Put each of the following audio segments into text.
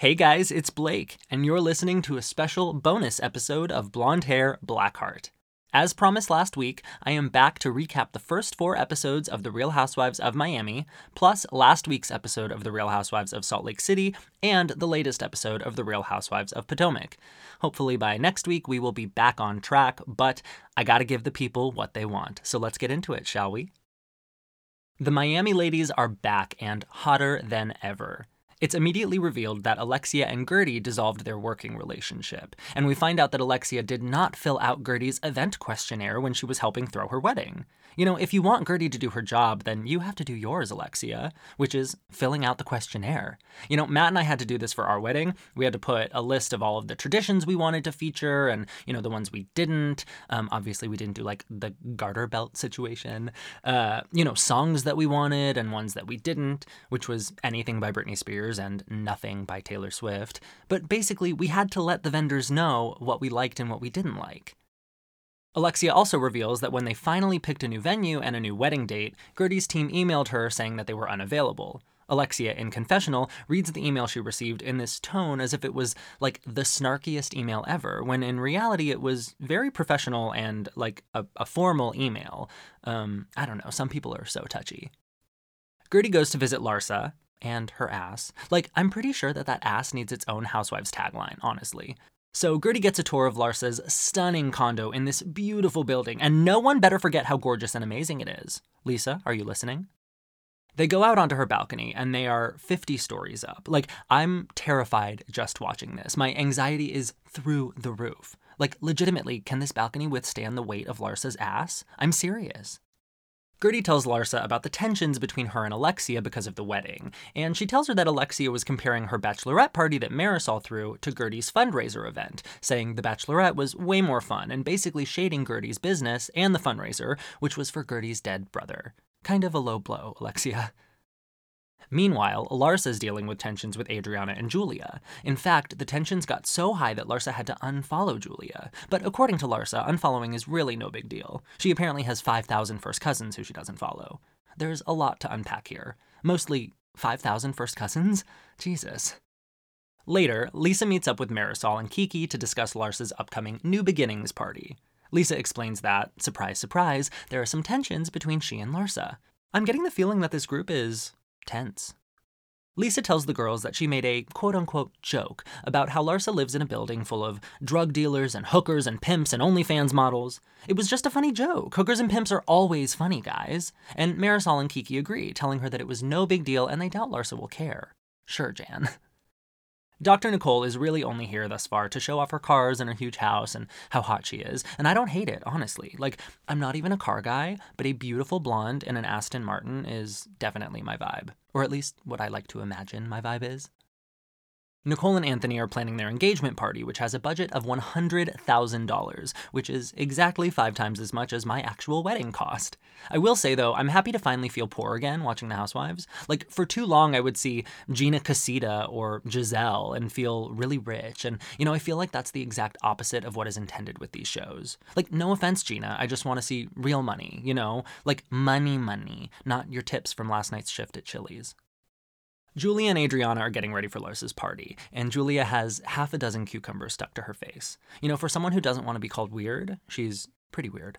Hey guys, it's Blake, and you're listening to a special bonus episode of Blonde Hair Blackheart. As promised last week, I am back to recap the first four episodes of The Real Housewives of Miami, plus last week's episode of The Real Housewives of Salt Lake City, and the latest episode of The Real Housewives of Potomac. Hopefully, by next week, we will be back on track, but I gotta give the people what they want. So let's get into it, shall we? The Miami ladies are back and hotter than ever. It's immediately revealed that Alexia and Guerdy dissolved their working relationship, and we find out that Alexia did not fill out Guerdy's event questionnaire when she was helping throw her wedding. You know, if you want Guerdy to do her job, then you have to do yours, Alexia, which is filling out the questionnaire. You know, Matt and I had to do this for our wedding. We had to put a list of all of the traditions we wanted to feature and, you know, the ones we didn't. Um, obviously, we didn't do like the garter belt situation. Uh, you know, songs that we wanted and ones that we didn't, which was anything by Britney Spears and nothing by Taylor Swift. But basically, we had to let the vendors know what we liked and what we didn't like. Alexia also reveals that when they finally picked a new venue and a new wedding date, Guerdy's team emailed her saying that they were unavailable. Alexia, in confessional, reads the email she received in this tone as if it was like the snarkiest email ever, when in reality it was very professional and like a, a formal email. Um, I don't know, some people are so touchy. Guerdy goes to visit Larsa and her ass. Like, I'm pretty sure that that ass needs its own Housewives tagline, honestly. So Guerdy gets a tour of Larsa's stunning condo in this beautiful building, and no one better forget how gorgeous and amazing it is. Lisa, are you listening? They go out onto her balcony and they are 50 stories up. Like, I'm terrified just watching this. My anxiety is through the roof. Like, legitimately, can this balcony withstand the weight of Larsa's ass? I'm serious. Guerdy tells Larsa about the tensions between her and Alexia because of the wedding, and she tells her that Alexia was comparing her bachelorette party that Marisol threw to Guerdy's fundraiser event, saying the bachelorette was way more fun and basically shading Guerdy's business and the fundraiser, which was for Guerdy's dead brother. Kind of a low blow, Alexia. Meanwhile, Larsa's dealing with tensions with Adriana and Julia. In fact, the tensions got so high that Larsa had to unfollow Julia. But according to Larsa, unfollowing is really no big deal. She apparently has 5,000 first cousins who she doesn't follow. There's a lot to unpack here. Mostly 5,000 first cousins? Jesus. Later, Lisa meets up with Marisol and Kiki to discuss Larsa's upcoming New Beginnings party. Lisa explains that, surprise, surprise, there are some tensions between she and Larsa. I'm getting the feeling that this group is tense. Lisa tells the girls that she made a quote unquote joke about how Larsa lives in a building full of drug dealers and hookers and pimps and OnlyFans models. It was just a funny joke. Hookers and pimps are always funny, guys. And Marisol and Kiki agree, telling her that it was no big deal and they doubt Larsa will care. Sure, Jan. Dr. Nicole is really only here thus far to show off her cars and her huge house and how hot she is. And I don't hate it, honestly. Like, I'm not even a car guy, but a beautiful blonde in an Aston Martin is definitely my vibe. Or at least what I like to imagine my vibe is. Nicole and Anthony are planning their engagement party, which has a budget of $100,000, which is exactly five times as much as my actual wedding cost. I will say, though, I'm happy to finally feel poor again watching The Housewives. Like, for too long, I would see Gina Casita or Gizelle and feel really rich. And, you know, I feel like that's the exact opposite of what is intended with these shows. Like, no offense, Gina, I just want to see real money, you know? Like, money, money, not your tips from last night's shift at Chili's. Julia and Adriana are getting ready for Larsa's party, and Julia has half a dozen cucumbers stuck to her face. You know, for someone who doesn't want to be called weird, she's pretty weird.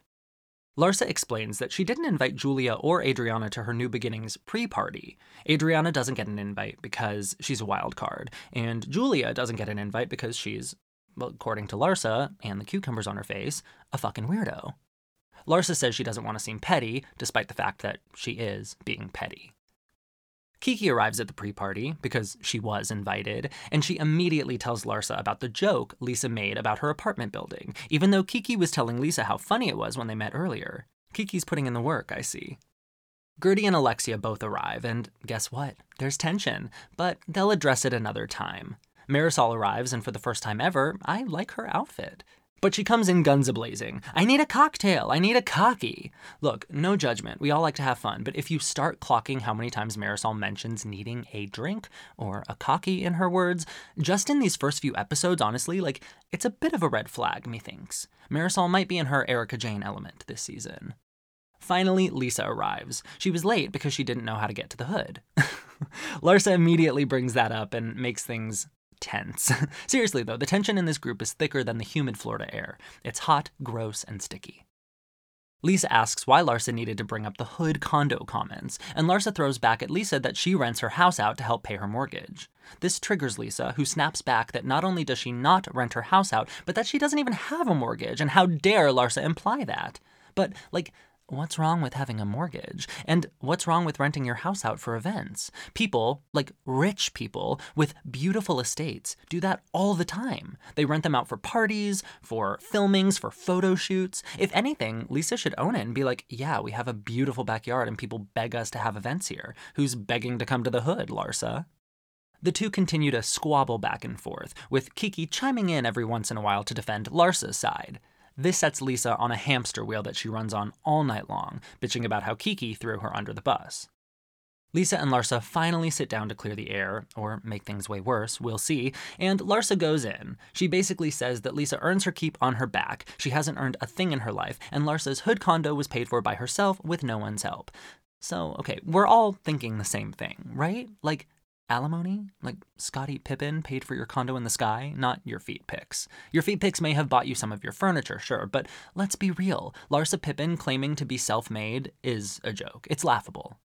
Larsa explains that she didn't invite Julia or Adriana to her New Beginnings pre party. Adriana doesn't get an invite because she's a wild card, and Julia doesn't get an invite because she's, well, according to Larsa and the cucumbers on her face, a fucking weirdo. Larsa says she doesn't want to seem petty, despite the fact that she is being petty. Kiki arrives at the pre party because she was invited, and she immediately tells Larsa about the joke Lisa made about her apartment building, even though Kiki was telling Lisa how funny it was when they met earlier. Kiki's putting in the work, I see. Guerdy and Alexia both arrive, and guess what? There's tension, but they'll address it another time. Marisol arrives, and for the first time ever, I like her outfit. But she comes in guns a blazing. I need a cocktail. I need a cocky. Look, no judgment. We all like to have fun. But if you start clocking how many times Marisol mentions needing a drink or a cocky in her words, just in these first few episodes, honestly, like, it's a bit of a red flag, methinks. Marisol might be in her Erika Jayne element this season. Finally, Lisa arrives. She was late because she didn't know how to get to the hood. Larsa immediately brings that up and makes things tense. Seriously, though, the tension in this group is thicker than the humid Florida air. It's hot, gross, and sticky. Lisa asks why Larsa needed to bring up the hood condo comments, and Larsa throws back at Lisa that she rents her house out to help pay her mortgage. This triggers Lisa, who snaps back that not only does she not rent her house out, but that she doesn't even have a mortgage, and how dare Larsa imply that? But, like, what's wrong with having a mortgage? And what's wrong with renting your house out for events? People, like rich people with beautiful estates, do that all the time. They rent them out for parties, for filmings, for photo shoots. If anything, Lisa should own it and be like, yeah, we have a beautiful backyard and people beg us to have events here. Who's begging to come to the hood, Larsa? The two continue to squabble back and forth, with Kiki chiming in every once in a while to defend Larsa's side. This sets Lisa on a hamster wheel that she runs on all night long, bitching about how Kiki threw her under the bus. Lisa and Larsa finally sit down to clear the air, or make things way worse, we'll see, and Larsa goes in. She basically says that Lisa earns her keep on her back, she hasn't earned a thing in her life, and Larsa's hood condo was paid for by herself with no one's help. So, okay, we're all thinking the same thing, right? Like, alimony? Like Scottie Pippen paid for your condo in the sky, not your feet pics. Your feet pics may have bought you some of your furniture, sure, but let's be real. Larsa Pippen claiming to be self made is a joke. It's laughable.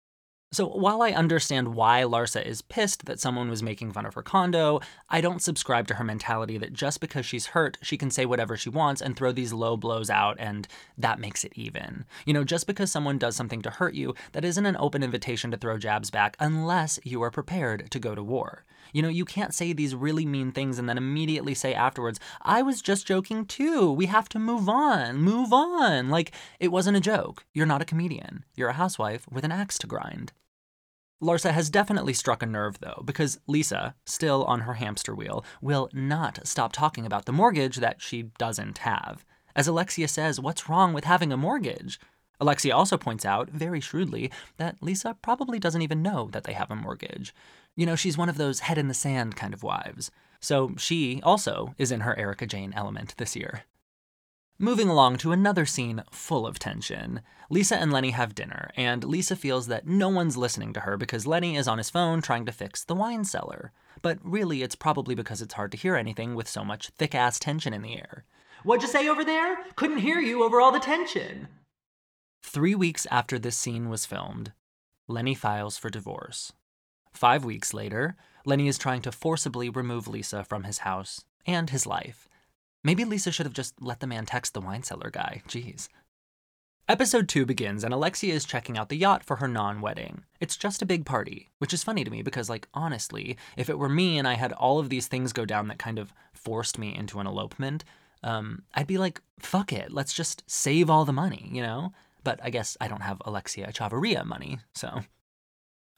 So, while I understand why Larsa is pissed that someone was making fun of her condo, I don't subscribe to her mentality that just because she's hurt, she can say whatever she wants and throw these low blows out, and that makes it even. You know, just because someone does something to hurt you, that isn't an open invitation to throw jabs back unless you are prepared to go to war. You know, you can't say these really mean things and then immediately say afterwards, I was just joking too. We have to move on, move on. Like, it wasn't a joke. You're not a comedian. You're a housewife with an axe to grind. Larsa has definitely struck a nerve, though, because Lisa, still on her hamster wheel, will not stop talking about the mortgage that she doesn't have. As Alexia says, what's wrong with having a mortgage? Alexia also points out, very shrewdly, that Lisa probably doesn't even know that they have a mortgage. You know, she's one of those head in the sand kind of wives. So she also is in her Erika Jayne element this year. Moving along to another scene full of tension. Lisa and Lenny have dinner, and Lisa feels that no one's listening to her because Lenny is on his phone trying to fix the wine cellar. But really, it's probably because it's hard to hear anything with so much thick ass tension in the air. What'd you say over there? Couldn't hear you over all the tension. Three weeks after this scene was filmed, Lenny files for divorce. Five weeks later, Lenny is trying to forcibly remove Lisa from his house and his life. Maybe Lisa should have just let the man text the wine cellar guy. Jeez. Episode 2 begins, and Alexia is checking out the yacht for her non wedding. It's just a big party, which is funny to me because, like, honestly, if it were me and I had all of these things go down that kind of forced me into an elopement, um, I'd be like, fuck it, let's just save all the money, you know? But I guess I don't have Alexia Chavarria money, so.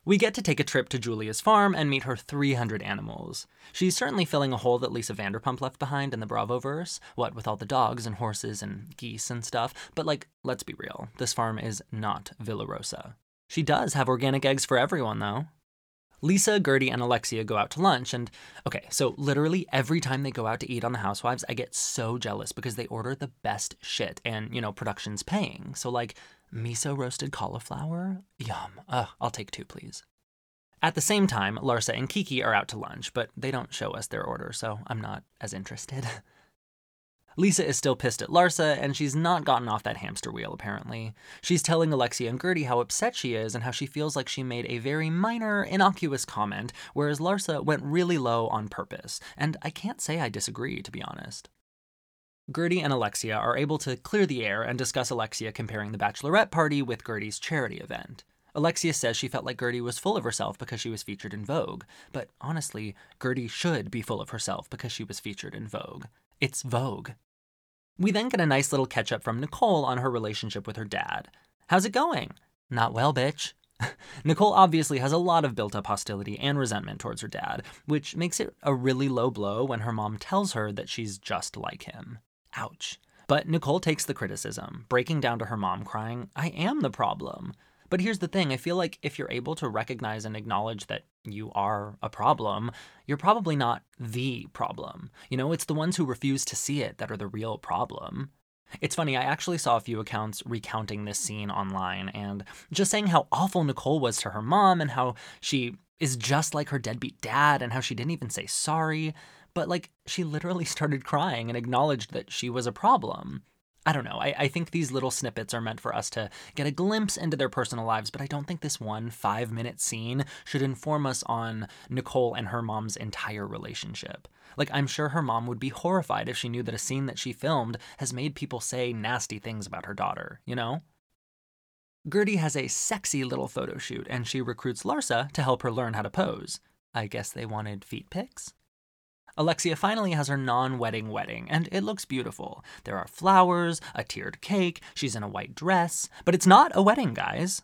We get to take a trip to Julia's farm and meet her 300 animals. She's certainly filling a hole that Lisa Vanderpump left behind in the Bravoverse, what with all the dogs and horses and geese and stuff. But, like, let's be real, this farm is not Villa Rosa. She does have organic eggs for everyone, though. Lisa, Guerdy, and Alexia go out to lunch, and okay, so literally every time they go out to eat on The Housewives, I get so jealous because they order the best shit, and, you know, production's paying. So, like, miso roasted cauliflower? Yum. Ugh, I'll take two, please. At the same time, Larsa and Kiki are out to lunch, but they don't show us their order, so I'm not as interested. Lisa is still pissed at Larsa, and she's not gotten off that hamster wheel, apparently. She's telling Alexia and Guerdy how upset she is and how she feels like she made a very minor, innocuous comment, whereas Larsa went really low on purpose. And I can't say I disagree, to be honest. Guerdy and Alexia are able to clear the air and discuss Alexia comparing the bachelorette party with Guerdy's charity event. Alexia says she felt like Guerdy was full of herself because she was featured in Vogue, but honestly, Guerdy should be full of herself because she was featured in Vogue. It's Vogue. We then get a nice little catch up from Nicole on her relationship with her dad. How's it going? Not well, bitch. Nicole obviously has a lot of built up hostility and resentment towards her dad, which makes it a really low blow when her mom tells her that she's just like him. Ouch. But Nicole takes the criticism, breaking down to her mom, crying, I am the problem. But here's the thing I feel like if you're able to recognize and acknowledge that you are a problem, you're probably not the problem. You know, it's the ones who refuse to see it that are the real problem. It's funny, I actually saw a few accounts recounting this scene online and just saying how awful Nicole was to her mom and how she is just like her deadbeat dad and how she didn't even say sorry. But like, she literally started crying and acknowledged that she was a problem. I don't know. I, I think these little snippets are meant for us to get a glimpse into their personal lives, but I don't think this one five minute scene should inform us on Nicole and her mom's entire relationship. Like, I'm sure her mom would be horrified if she knew that a scene that she filmed has made people say nasty things about her daughter, you know? Guerdy has a sexy little photo shoot, and she recruits Larsa to help her learn how to pose. I guess they wanted feet pics? Alexia finally has her non wedding wedding, and it looks beautiful. There are flowers, a tiered cake, she's in a white dress, but it's not a wedding, guys.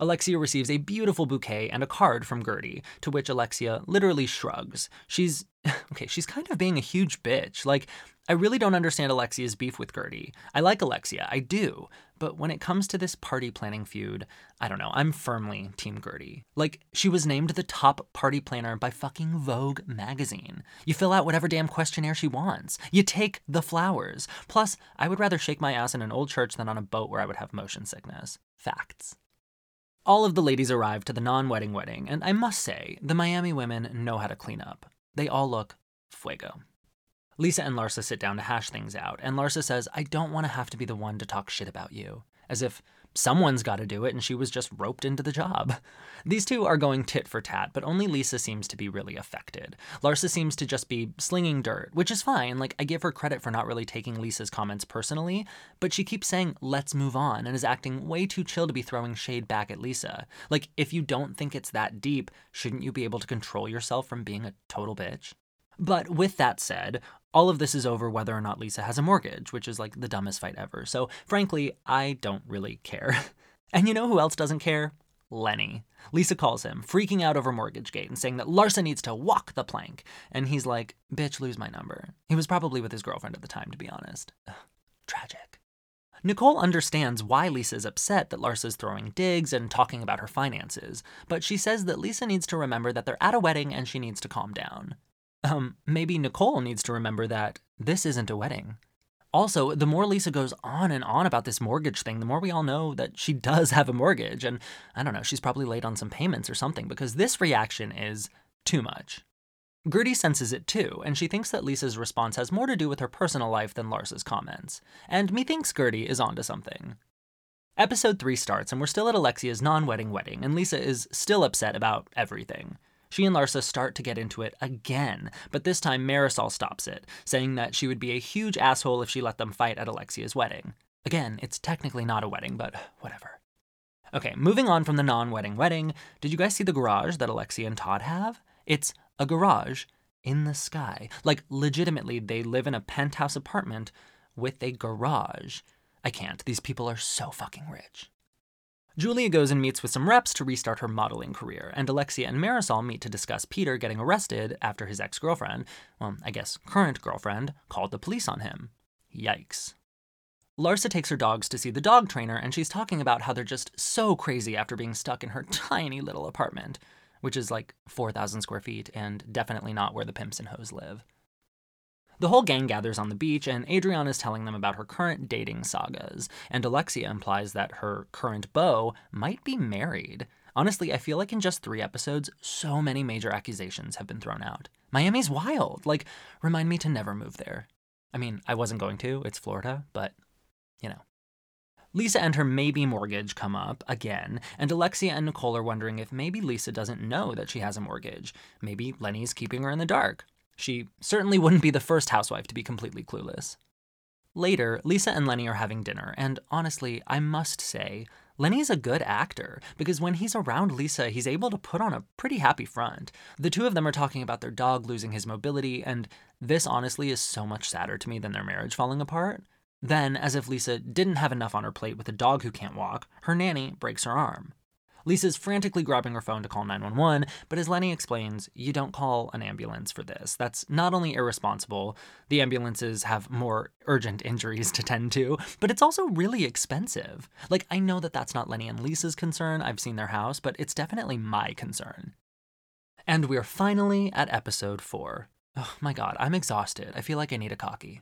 Alexia receives a beautiful bouquet and a card from Guerdy, to which Alexia literally shrugs. She's okay, she's kind of being a huge bitch. Like, I really don't understand Alexia's beef with Guerdy. I like Alexia, I do. But when it comes to this party planning feud, I don't know, I'm firmly Team Guerdy. Like, she was named the top party planner by fucking Vogue magazine. You fill out whatever damn questionnaire she wants. You take the flowers. Plus, I would rather shake my ass in an old church than on a boat where I would have motion sickness. Facts. All of the ladies arrive to the non wedding wedding, and I must say, the Miami women know how to clean up. They all look fuego. Lisa and Larsa sit down to hash things out, and Larsa says, I don't want to have to be the one to talk shit about you. As if someone's got to do it and she was just roped into the job. These two are going tit for tat, but only Lisa seems to be really affected. Larsa seems to just be slinging dirt, which is fine. Like, I give her credit for not really taking Lisa's comments personally, but she keeps saying, let's move on, and is acting way too chill to be throwing shade back at Lisa. Like, if you don't think it's that deep, shouldn't you be able to control yourself from being a total bitch? But with that said, all of this is over whether or not Lisa has a mortgage, which is like the dumbest fight ever. So, frankly, I don't really care. and you know who else doesn't care? Lenny. Lisa calls him, freaking out over Mortgagegate and saying that Larsa needs to walk the plank. And he's like, bitch, lose my number. He was probably with his girlfriend at the time, to be honest. Ugh, tragic. Nicole understands why Lisa's upset that Larsa's throwing digs and talking about her finances, but she says that Lisa needs to remember that they're at a wedding and she needs to calm down. Um, maybe Nicole needs to remember that this isn't a wedding. Also, the more Lisa goes on and on about this mortgage thing, the more we all know that she does have a mortgage. And I don't know, she's probably late on some payments or something because this reaction is too much. Guerdy senses it too, and she thinks that Lisa's response has more to do with her personal life than Larsa's comments. And methinks Guerdy is onto something. Episode 3 starts, and we're still at Alexia's non wedding wedding, and Lisa is still upset about everything. She and Larsa start to get into it again, but this time Marisol stops it, saying that she would be a huge asshole if she let them fight at Alexia's wedding. Again, it's technically not a wedding, but whatever. Okay, moving on from the non wedding wedding, did you guys see the garage that Alexia and Todd have? It's a garage in the sky. Like, legitimately, they live in a penthouse apartment with a garage. I can't. These people are so fucking rich. Julia goes and meets with some reps to restart her modeling career, and Alexia and Marisol meet to discuss Peter getting arrested after his ex girlfriend, well, I guess current girlfriend, called the police on him. Yikes. Larsa takes her dogs to see the dog trainer, and she's talking about how they're just so crazy after being stuck in her tiny little apartment, which is like 4,000 square feet and definitely not where the pimps and hoes live. The whole gang gathers on the beach, and Adriana is telling them about her current dating sagas, and Alexia implies that her current beau might be married. Honestly, I feel like in just three episodes, so many major accusations have been thrown out. Miami's wild. Like, remind me to never move there. I mean, I wasn't going to, it's Florida, but, you know. Lisa and her maybe mortgage come up again, and Alexia and Nicole are wondering if maybe Lisa doesn't know that she has a mortgage. Maybe Lenny's keeping her in the dark. She certainly wouldn't be the first housewife to be completely clueless. Later, Lisa and Lenny are having dinner, and honestly, I must say, Lenny's a good actor because when he's around Lisa, he's able to put on a pretty happy front. The two of them are talking about their dog losing his mobility, and this honestly is so much sadder to me than their marriage falling apart. Then, as if Lisa didn't have enough on her plate with a dog who can't walk, her nanny breaks her arm. Lisa's frantically grabbing her phone to call 911, but as Lenny explains, you don't call an ambulance for this. That's not only irresponsible, the ambulances have more urgent injuries to tend to, but it's also really expensive. Like, I know that that's not Lenny and Lisa's concern, I've seen their house, but it's definitely my concern. And we're finally at episode 4. Oh my god, I'm exhausted. I feel like I need a cocky.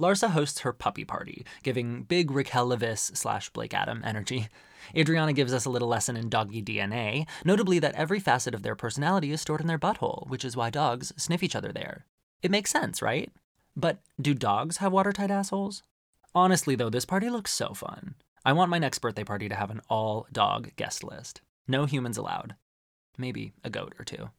Larsa hosts her puppy party, giving big Raquel Leviss slash Blake Adam energy. Adriana gives us a little lesson in doggy DNA, notably that every facet of their personality is stored in their butthole, which is why dogs sniff each other there. It makes sense, right? But do dogs have watertight assholes? Honestly, though, this party looks so fun. I want my next birthday party to have an all dog guest list. No humans allowed. Maybe a goat or two.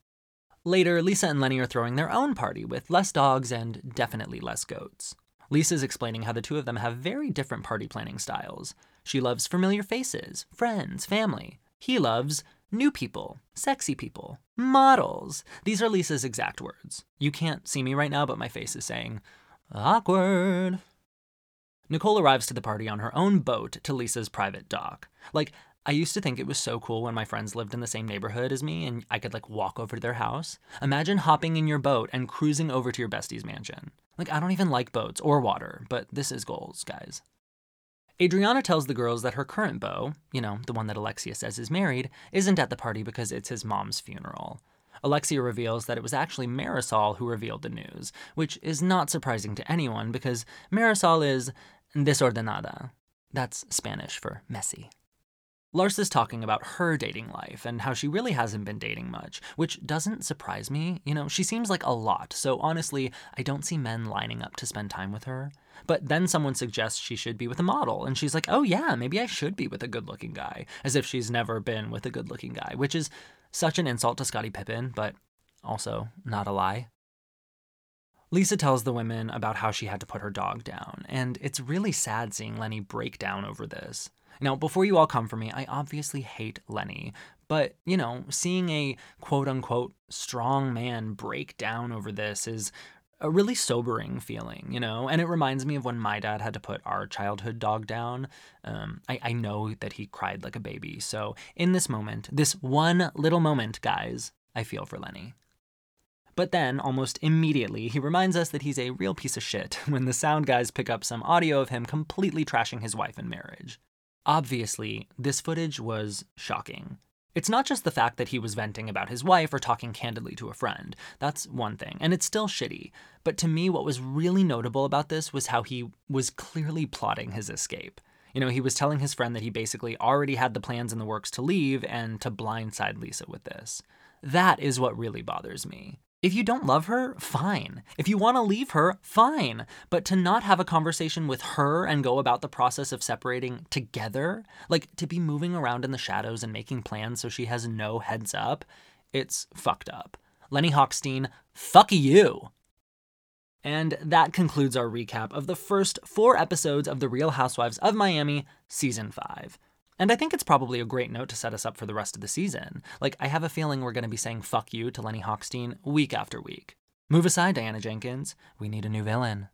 Later, Lisa and Lenny are throwing their own party with less dogs and definitely less goats. Lisa's explaining how the two of them have very different party planning styles. She loves familiar faces, friends, family. He loves new people, sexy people, models. These are Lisa's exact words. You can't see me right now, but my face is saying, awkward. Nicole arrives to the party on her own boat to Lisa's private dock. Like, I used to think it was so cool when my friends lived in the same neighborhood as me and I could like walk over to their house. Imagine hopping in your boat and cruising over to your bestie's mansion. Like, I don't even like boats or water, but this is goals, guys. Adriana tells the girls that her current beau, you know, the one that Alexia says is married, isn't at the party because it's his mom's funeral. Alexia reveals that it was actually Marisol who revealed the news, which is not surprising to anyone because Marisol is desordenada. That's Spanish for messy. Larsa's talking about her dating life and how she really hasn't been dating much, which doesn't surprise me. You know, she seems like a lot, so honestly, I don't see men lining up to spend time with her. But then someone suggests she should be with a model, and she's like, oh yeah, maybe I should be with a good looking guy, as if she's never been with a good looking guy, which is such an insult to Scottie Pippen, but also not a lie. Lisa tells the women about how she had to put her dog down, and it's really sad seeing Lenny break down over this. Now, before you all come for me, I obviously hate Lenny, but, you know, seeing a quote unquote strong man break down over this is a really sobering feeling, you know? And it reminds me of when my dad had to put our childhood dog down. Um, I, I know that he cried like a baby. So, in this moment, this one little moment, guys, I feel for Lenny. But then, almost immediately, he reminds us that he's a real piece of shit when the sound guys pick up some audio of him completely trashing his wife in marriage. Obviously, this footage was shocking. It's not just the fact that he was venting about his wife or talking candidly to a friend. That's one thing, and it's still shitty. But to me, what was really notable about this was how he was clearly plotting his escape. You know, he was telling his friend that he basically already had the plans in the works to leave and to blindside Lisa with this. That is what really bothers me. If you don't love her, fine. If you want to leave her, fine. But to not have a conversation with her and go about the process of separating together, like to be moving around in the shadows and making plans so she has no heads up, it's fucked up. Lenny Hochstein, fuck you. And that concludes our recap of the first four episodes of The Real Housewives of Miami, Season 5. And I think it's probably a great note to set us up for the rest of the season. Like, I have a feeling we're going to be saying fuck you to Lenny Hochstein week after week. Move aside, Diana Jenkins. We need a new villain.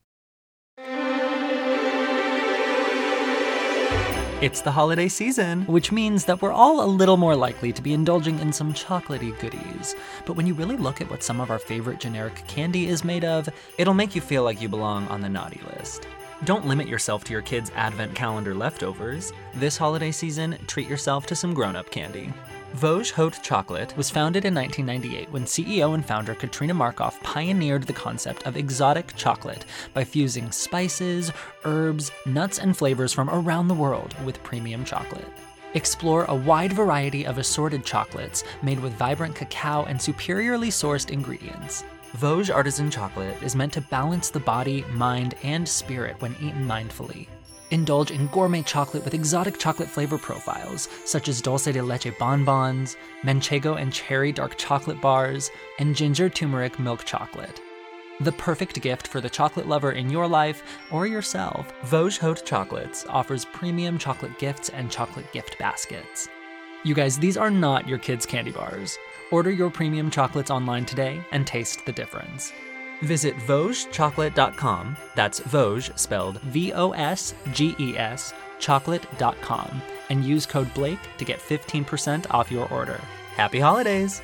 It's the holiday season, which means that we're all a little more likely to be indulging in some chocolatey goodies. But when you really look at what some of our favorite generic candy is made of, it'll make you feel like you belong on the naughty list. Don't limit yourself to your kids' advent calendar leftovers. This holiday season, treat yourself to some grown up candy. Vosges Haute Chocolate was founded in 1998 when CEO and founder Katrina Markoff pioneered the concept of exotic chocolate by fusing spices, herbs, nuts, and flavors from around the world with premium chocolate. Explore a wide variety of assorted chocolates made with vibrant cacao and superiorly sourced ingredients. Vosges Artisan Chocolate is meant to balance the body, mind, and spirit when eaten mindfully. Indulge in gourmet chocolate with exotic chocolate flavor profiles, such as dulce de leche bonbons, manchego and cherry dark chocolate bars, and ginger turmeric milk chocolate. The perfect gift for the chocolate lover in your life or yourself, Vosges Haute Chocolates offers premium chocolate gifts and chocolate gift baskets. You guys, these are not your kids' candy bars. Order your premium chocolates online today and taste the difference. Visit VosgesChocolate.com, that's Vosges spelled V O S G E S, chocolate.com, and use code Blake to get 15% off your order. Happy holidays!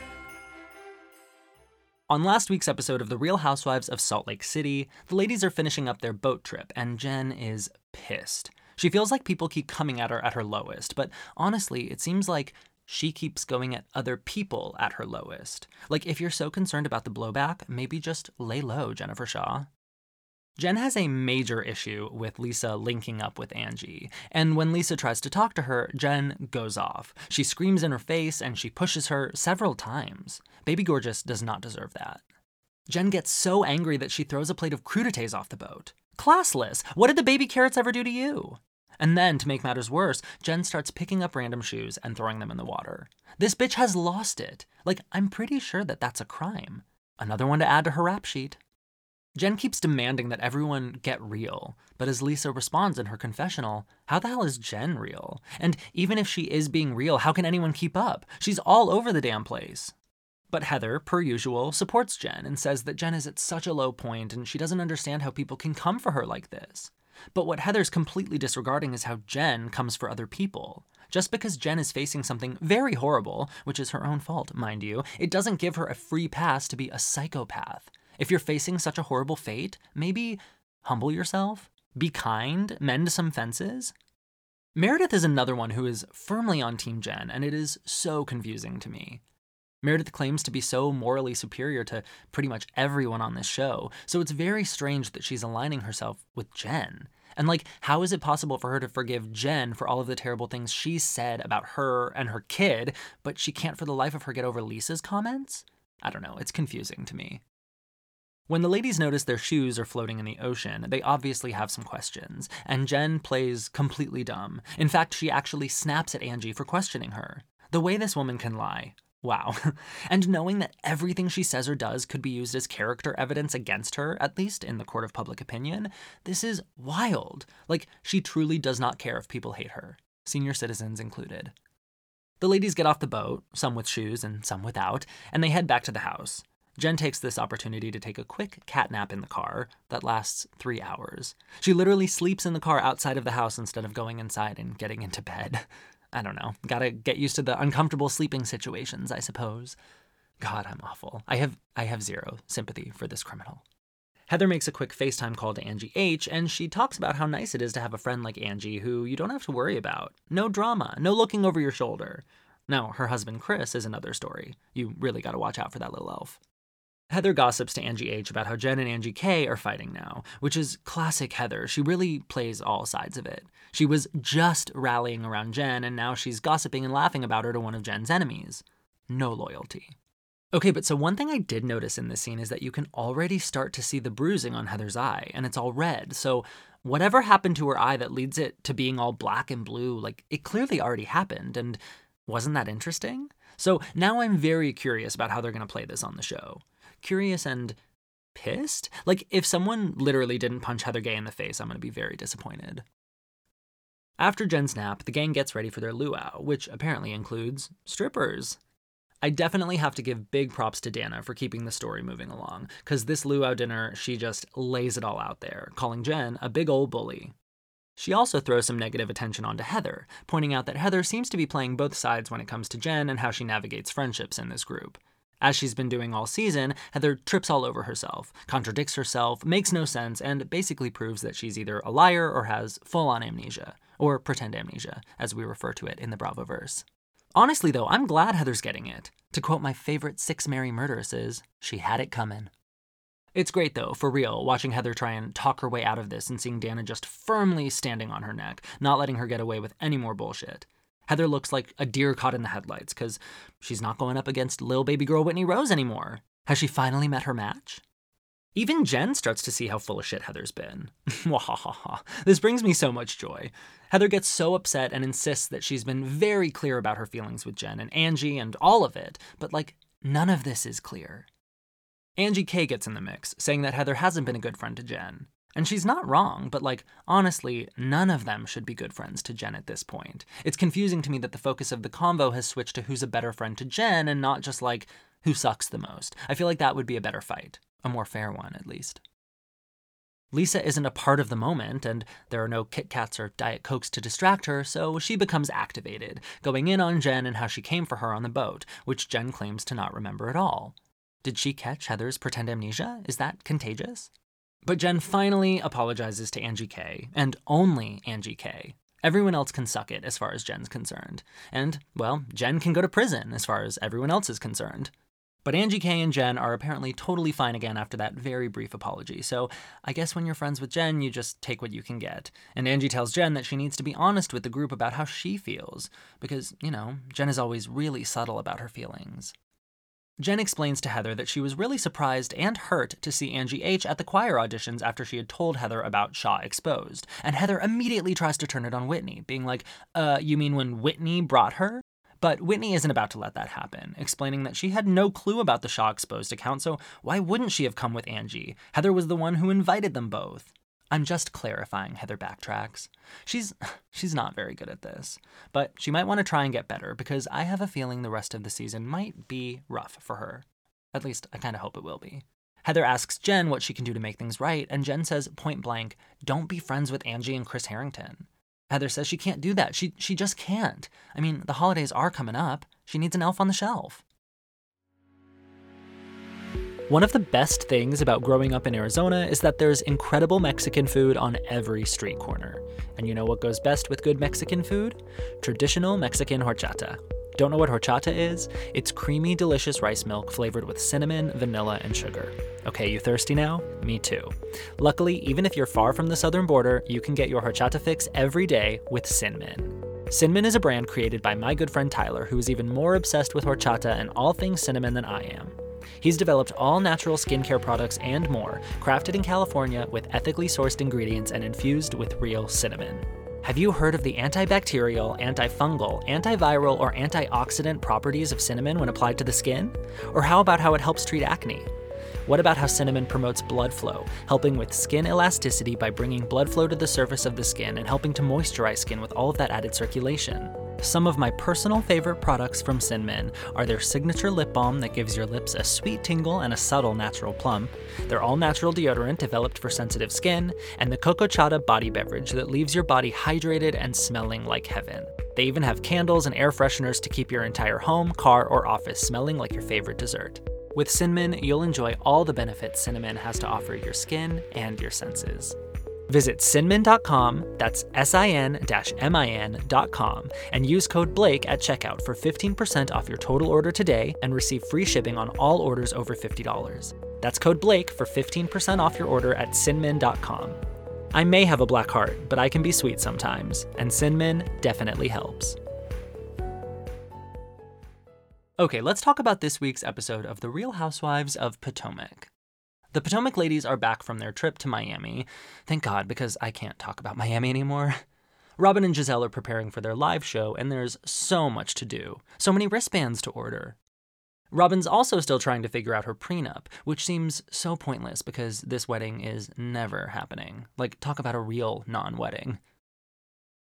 On last week's episode of The Real Housewives of Salt Lake City, the ladies are finishing up their boat trip, and Jen is pissed. She feels like people keep coming at her at her lowest, but honestly, it seems like she keeps going at other people at her lowest. Like, if you're so concerned about the blowback, maybe just lay low, Jennifer Shah. Jen has a major issue with Lisa linking up with Angie, and when Lisa tries to talk to her, Jen goes off. She screams in her face and she pushes her several times. Baby Gorgeous does not deserve that. Jen gets so angry that she throws a plate of crudités off the boat. Classless! What did the baby carrots ever do to you? And then, to make matters worse, Jen starts picking up random shoes and throwing them in the water. This bitch has lost it. Like, I'm pretty sure that that's a crime. Another one to add to her rap sheet. Jen keeps demanding that everyone get real, but as Lisa responds in her confessional, how the hell is Jen real? And even if she is being real, how can anyone keep up? She's all over the damn place. But Heather, per usual, supports Jen and says that Jen is at such a low point and she doesn't understand how people can come for her like this. But what Heather's completely disregarding is how Jen comes for other people. Just because Jen is facing something very horrible, which is her own fault, mind you, it doesn't give her a free pass to be a psychopath. If you're facing such a horrible fate, maybe humble yourself, be kind, mend some fences. Meredith is another one who is firmly on Team Jen, and it is so confusing to me. Meredith claims to be so morally superior to pretty much everyone on this show, so it's very strange that she's aligning herself with Jen. And like, how is it possible for her to forgive Jen for all of the terrible things she said about her and her kid, but she can't for the life of her get over Lisa's comments? I don't know, it's confusing to me. When the ladies notice their shoes are floating in the ocean, they obviously have some questions, and Jen plays completely dumb. In fact, she actually snaps at Angie for questioning her. The way this woman can lie. Wow. and knowing that everything she says or does could be used as character evidence against her, at least in the court of public opinion, this is wild. Like, she truly does not care if people hate her, senior citizens included. The ladies get off the boat, some with shoes and some without, and they head back to the house. Jen takes this opportunity to take a quick cat nap in the car that lasts three hours. She literally sleeps in the car outside of the house instead of going inside and getting into bed. I don't know. Gotta get used to the uncomfortable sleeping situations, I suppose. God, I'm awful. I have I have zero sympathy for this criminal. Heather makes a quick FaceTime call to Angie H, and she talks about how nice it is to have a friend like Angie who you don't have to worry about. No drama, no looking over your shoulder. Now, her husband Chris is another story. You really gotta watch out for that little elf. Heather gossips to Angie H about how Jen and Angie K are fighting now, which is classic Heather. She really plays all sides of it. She was just rallying around Jen, and now she's gossiping and laughing about her to one of Jen's enemies. No loyalty. Okay, but so one thing I did notice in this scene is that you can already start to see the bruising on Heather's eye, and it's all red. So whatever happened to her eye that leads it to being all black and blue, like it clearly already happened, and wasn't that interesting? So now I'm very curious about how they're to play this on the show curious and pissed. Like, if someone literally didn't punch Heather Gay in the face, I'm to be very disappointed. After Jen's nap, the gang gets ready for their luau, which apparently includes strippers. I definitely have to give big props to Danna for keeping the story moving along, because this luau dinner, she just lays it all out there, calling Jen a big old bully. She also throws some negative attention onto Heather, pointing out that Heather seems to be playing both sides when it comes to Jen and how she navigates friendships in this group. As she's been doing all season, Heather trips all over herself, contradicts herself, makes no sense, and basically proves that she's either a liar or has full on amnesia, or pretend amnesia, as we refer to it in the Bravo verse. Honestly, though, I'm glad Heather's getting it. To quote my favorite Six Mary Murderesses, she had it coming. It's great, though, for real, watching Heather try and talk her way out of this and seeing Danna just firmly standing on her neck, not letting her get away with any more bullshit. Heather looks like a deer caught in the headlights because she's not going up against lil baby girl Whitney Rose anymore. Has she finally met her match? Even Jen starts to see how full of shit Heather's been. this brings me so much joy. Heather gets so upset and insists that she's been very clear about her feelings with Jen and Angie and all of it, but like, none of this is clear. Angie K gets in the mix, saying that Heather hasn't been a good friend to Jen. And she's not wrong, but like, honestly, none of them should be good friends to Jen at this point. It's confusing to me that the focus of the convo has switched to who's a better friend to Jen and not just like, who sucks the most. I feel like that would be a better fight, a more fair one at least. Lisa isn't a part of the moment, and there are no Kit Kats or Diet Cokes to distract her, so she becomes activated, going in on Jen and how she came for her on the boat, which Jen claims to not remember at all. Did she catch Heather's pretend amnesia? Is that contagious? But Jen finally apologizes to Angie K, and only Angie K. Everyone else can suck it as far as Jen's concerned. And, well, Jen can go to prison as far as everyone else is concerned. But Angie K and Jen are apparently totally fine again after that very brief apology. So I guess when you're friends with Jen, you just take what you can get. And Angie tells Jen that she needs to be honest with the group about how she feels, because, you know, Jen is always really subtle about her feelings. Jen explains to Heather that she was really surprised and hurt to see Angie H at the choir auditions after she had told Heather about Shah Exposed. And Heather immediately tries to turn it on Whitney, being like, uh, you mean when Whitney brought her? But Whitney isn't about to let that happen, explaining that she had no clue about the Shah Exposed account, so why wouldn't she have come with Angie? Heather was the one who invited them both. I'm just clarifying, Heather backtracks. She's she's not very good at this, but she might want to try and get better because I have a feeling the rest of the season might be rough for her. At least I kind of hope it will be. Heather asks Jen what she can do to make things right, and Jen says point blank, "Don't be friends with Angie and Chris Harrington." Heather says she can't do that. She she just can't. I mean, the holidays are coming up. She needs an elf on the shelf. One of the best things about growing up in Arizona is that there's incredible Mexican food on every street corner. And you know what goes best with good Mexican food? Traditional Mexican horchata. Don't know what horchata is? It's creamy, delicious rice milk flavored with cinnamon, vanilla, and sugar. Okay, you thirsty now? Me too. Luckily, even if you're far from the southern border, you can get your horchata fix every day with Sin-Min. Sin-Min is a brand created by my good friend Tyler, who is even more obsessed with horchata and all things cinnamon than I am. He's developed all natural skincare products and more, crafted in California with ethically sourced ingredients and infused with real cinnamon. Have you heard of the antibacterial, antifungal, antiviral, or antioxidant properties of cinnamon when applied to the skin? Or how about how it helps treat acne? What about how cinnamon promotes blood flow, helping with skin elasticity by bringing blood flow to the surface of the skin and helping to moisturize skin with all of that added circulation? Some of my personal favorite products from Sin-Min are their signature lip balm that gives your lips a sweet tingle and a subtle natural plump, their all natural deodorant developed for sensitive skin, and the Coco Chata body beverage that leaves your body hydrated and smelling like heaven. They even have candles and air fresheners to keep your entire home, car, or office smelling like your favorite dessert. With Sin-Min, you'll enjoy all the benefits cinnamon has to offer your skin and your senses. Visit Sinmin.com, that's S I N M I N.com, and use code Blake at checkout for 15% off your total order today and receive free shipping on all orders over $50. That's code Blake for 15% off your order at Sinmin.com. I may have a black heart, but I can be sweet sometimes, and Sinmin definitely helps. Okay, let's talk about this week's episode of The Real Housewives of Potomac. The Potomac ladies are back from their trip to Miami. Thank God, because I can't talk about Miami anymore. Robin and Gizelle are preparing for their live show, and there's so much to do, so many wristbands to order. Robin's also still trying to figure out her prenup, which seems so pointless because this wedding is never happening. Like, talk about a real non wedding.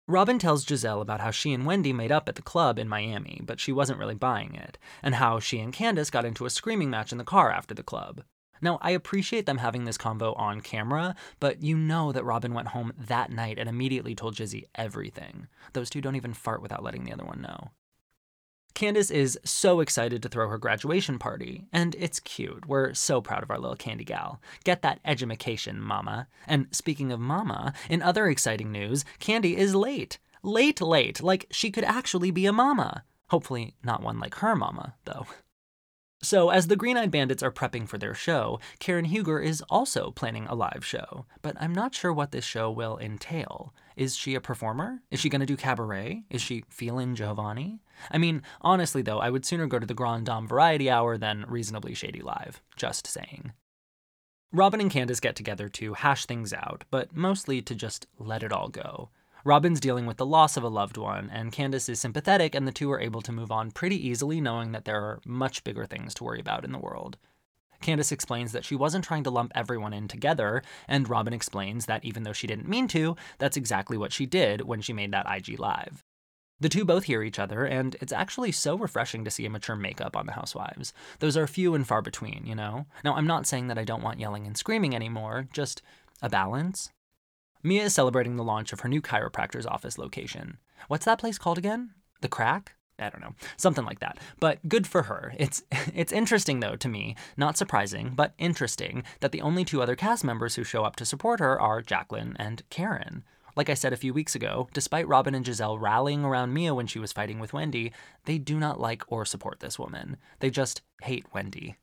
Robin tells Gizelle about how she and Wendy made up at the club in Miami, but she wasn't really buying it, and how she and Candace got into a screaming match in the car after the club. Now, I appreciate them having this combo on camera, but you know that Robin went home that night and immediately told Jizzy everything. Those two don't even fart without letting the other one know. Candace is so excited to throw her graduation party, and it's cute. We're so proud of our little candy gal. Get that edumacation, mama. And speaking of mama, in other exciting news, Candy is late. Late, late, like she could actually be a mama. Hopefully, not one like her mama, though. So, as the Green Eyed Bandits are prepping for their show, Karen Huger is also planning a live show. But I'm not sure what this show will entail. Is she a performer? Is she going to do cabaret? Is she feeling Giovanni? I mean, honestly, though, I would sooner go to the Grand Dame Variety Hour than Reasonably Shady Live. Just saying. Robin and Candace get together to hash things out, but mostly to just let it all go. Robin's dealing with the loss of a loved one, and Candace is sympathetic, and the two are able to move on pretty easily, knowing that there are much bigger things to worry about in the world. Candace explains that she wasn't trying to lump everyone in together, and Robin explains that even though she didn't mean to, that's exactly what she did when she made that IG Live. The two both hear each other, and it's actually so refreshing to see a mature makeup on the housewives. Those are few and far between, you know? Now, I'm not saying that I don't want yelling and screaming anymore, just a balance. Mia is celebrating the launch of her new chiropractor's office location. What's that place called again? The Crack? I don't know, something like that. But good for her. It's it's interesting though to me, not surprising, but interesting that the only two other cast members who show up to support her are Jacqueline and Karen. Like I said a few weeks ago, despite Robin and Gizelle rallying around Mia when she was fighting with Wendy, they do not like or support this woman. They just hate Wendy.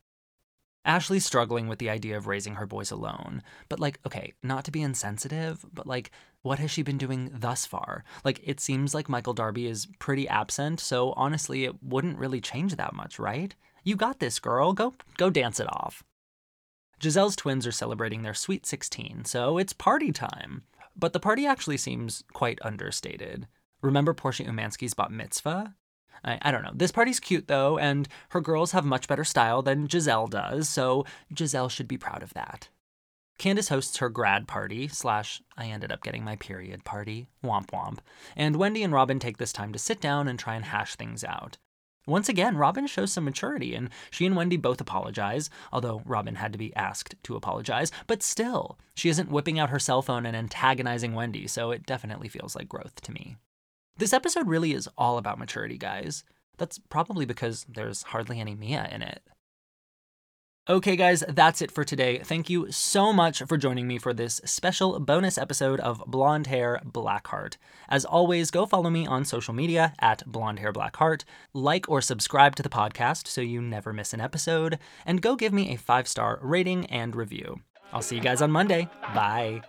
Ashley's struggling with the idea of raising her boys alone. But, like, okay, not to be insensitive, but, like, what has she been doing thus far? Like, it seems like Michael Darby is pretty absent, so honestly, it wouldn't really change that much, right? You got this, girl. Go, go dance it off. Gizelle's twins are celebrating their sweet 16, so it's party time. But the party actually seems quite understated. Remember Portia Umansky's bat mitzvah? I, I, don't know. This party's cute though, and her girls have much better style than Gizelle does, so Gizelle should be proud of that. Candiace hosts her grad party, slash, I ended up getting my period party, womp womp, and Wendy and Robyn take this time to sit down and try and hash things out. Once again, Robyn shows some maturity, and she and Wendy both apologize, although Robyn had to be asked to apologize, but still, she isn't whipping out her cell phone and antagonizing Wendy, so it definitely feels like growth to me. This episode really is all about maturity, guys. That's probably because there's hardly any Mia in it. Okay, guys, that's it for today. Thank you so much for joining me for this special bonus episode of Blonde Hair Black Heart. As always, go follow me on social media at Blonde Hair Black Heart, like or subscribe to the podcast so you never miss an episode, and go give me a five star rating and review. I'll see you guys on Monday. Bye.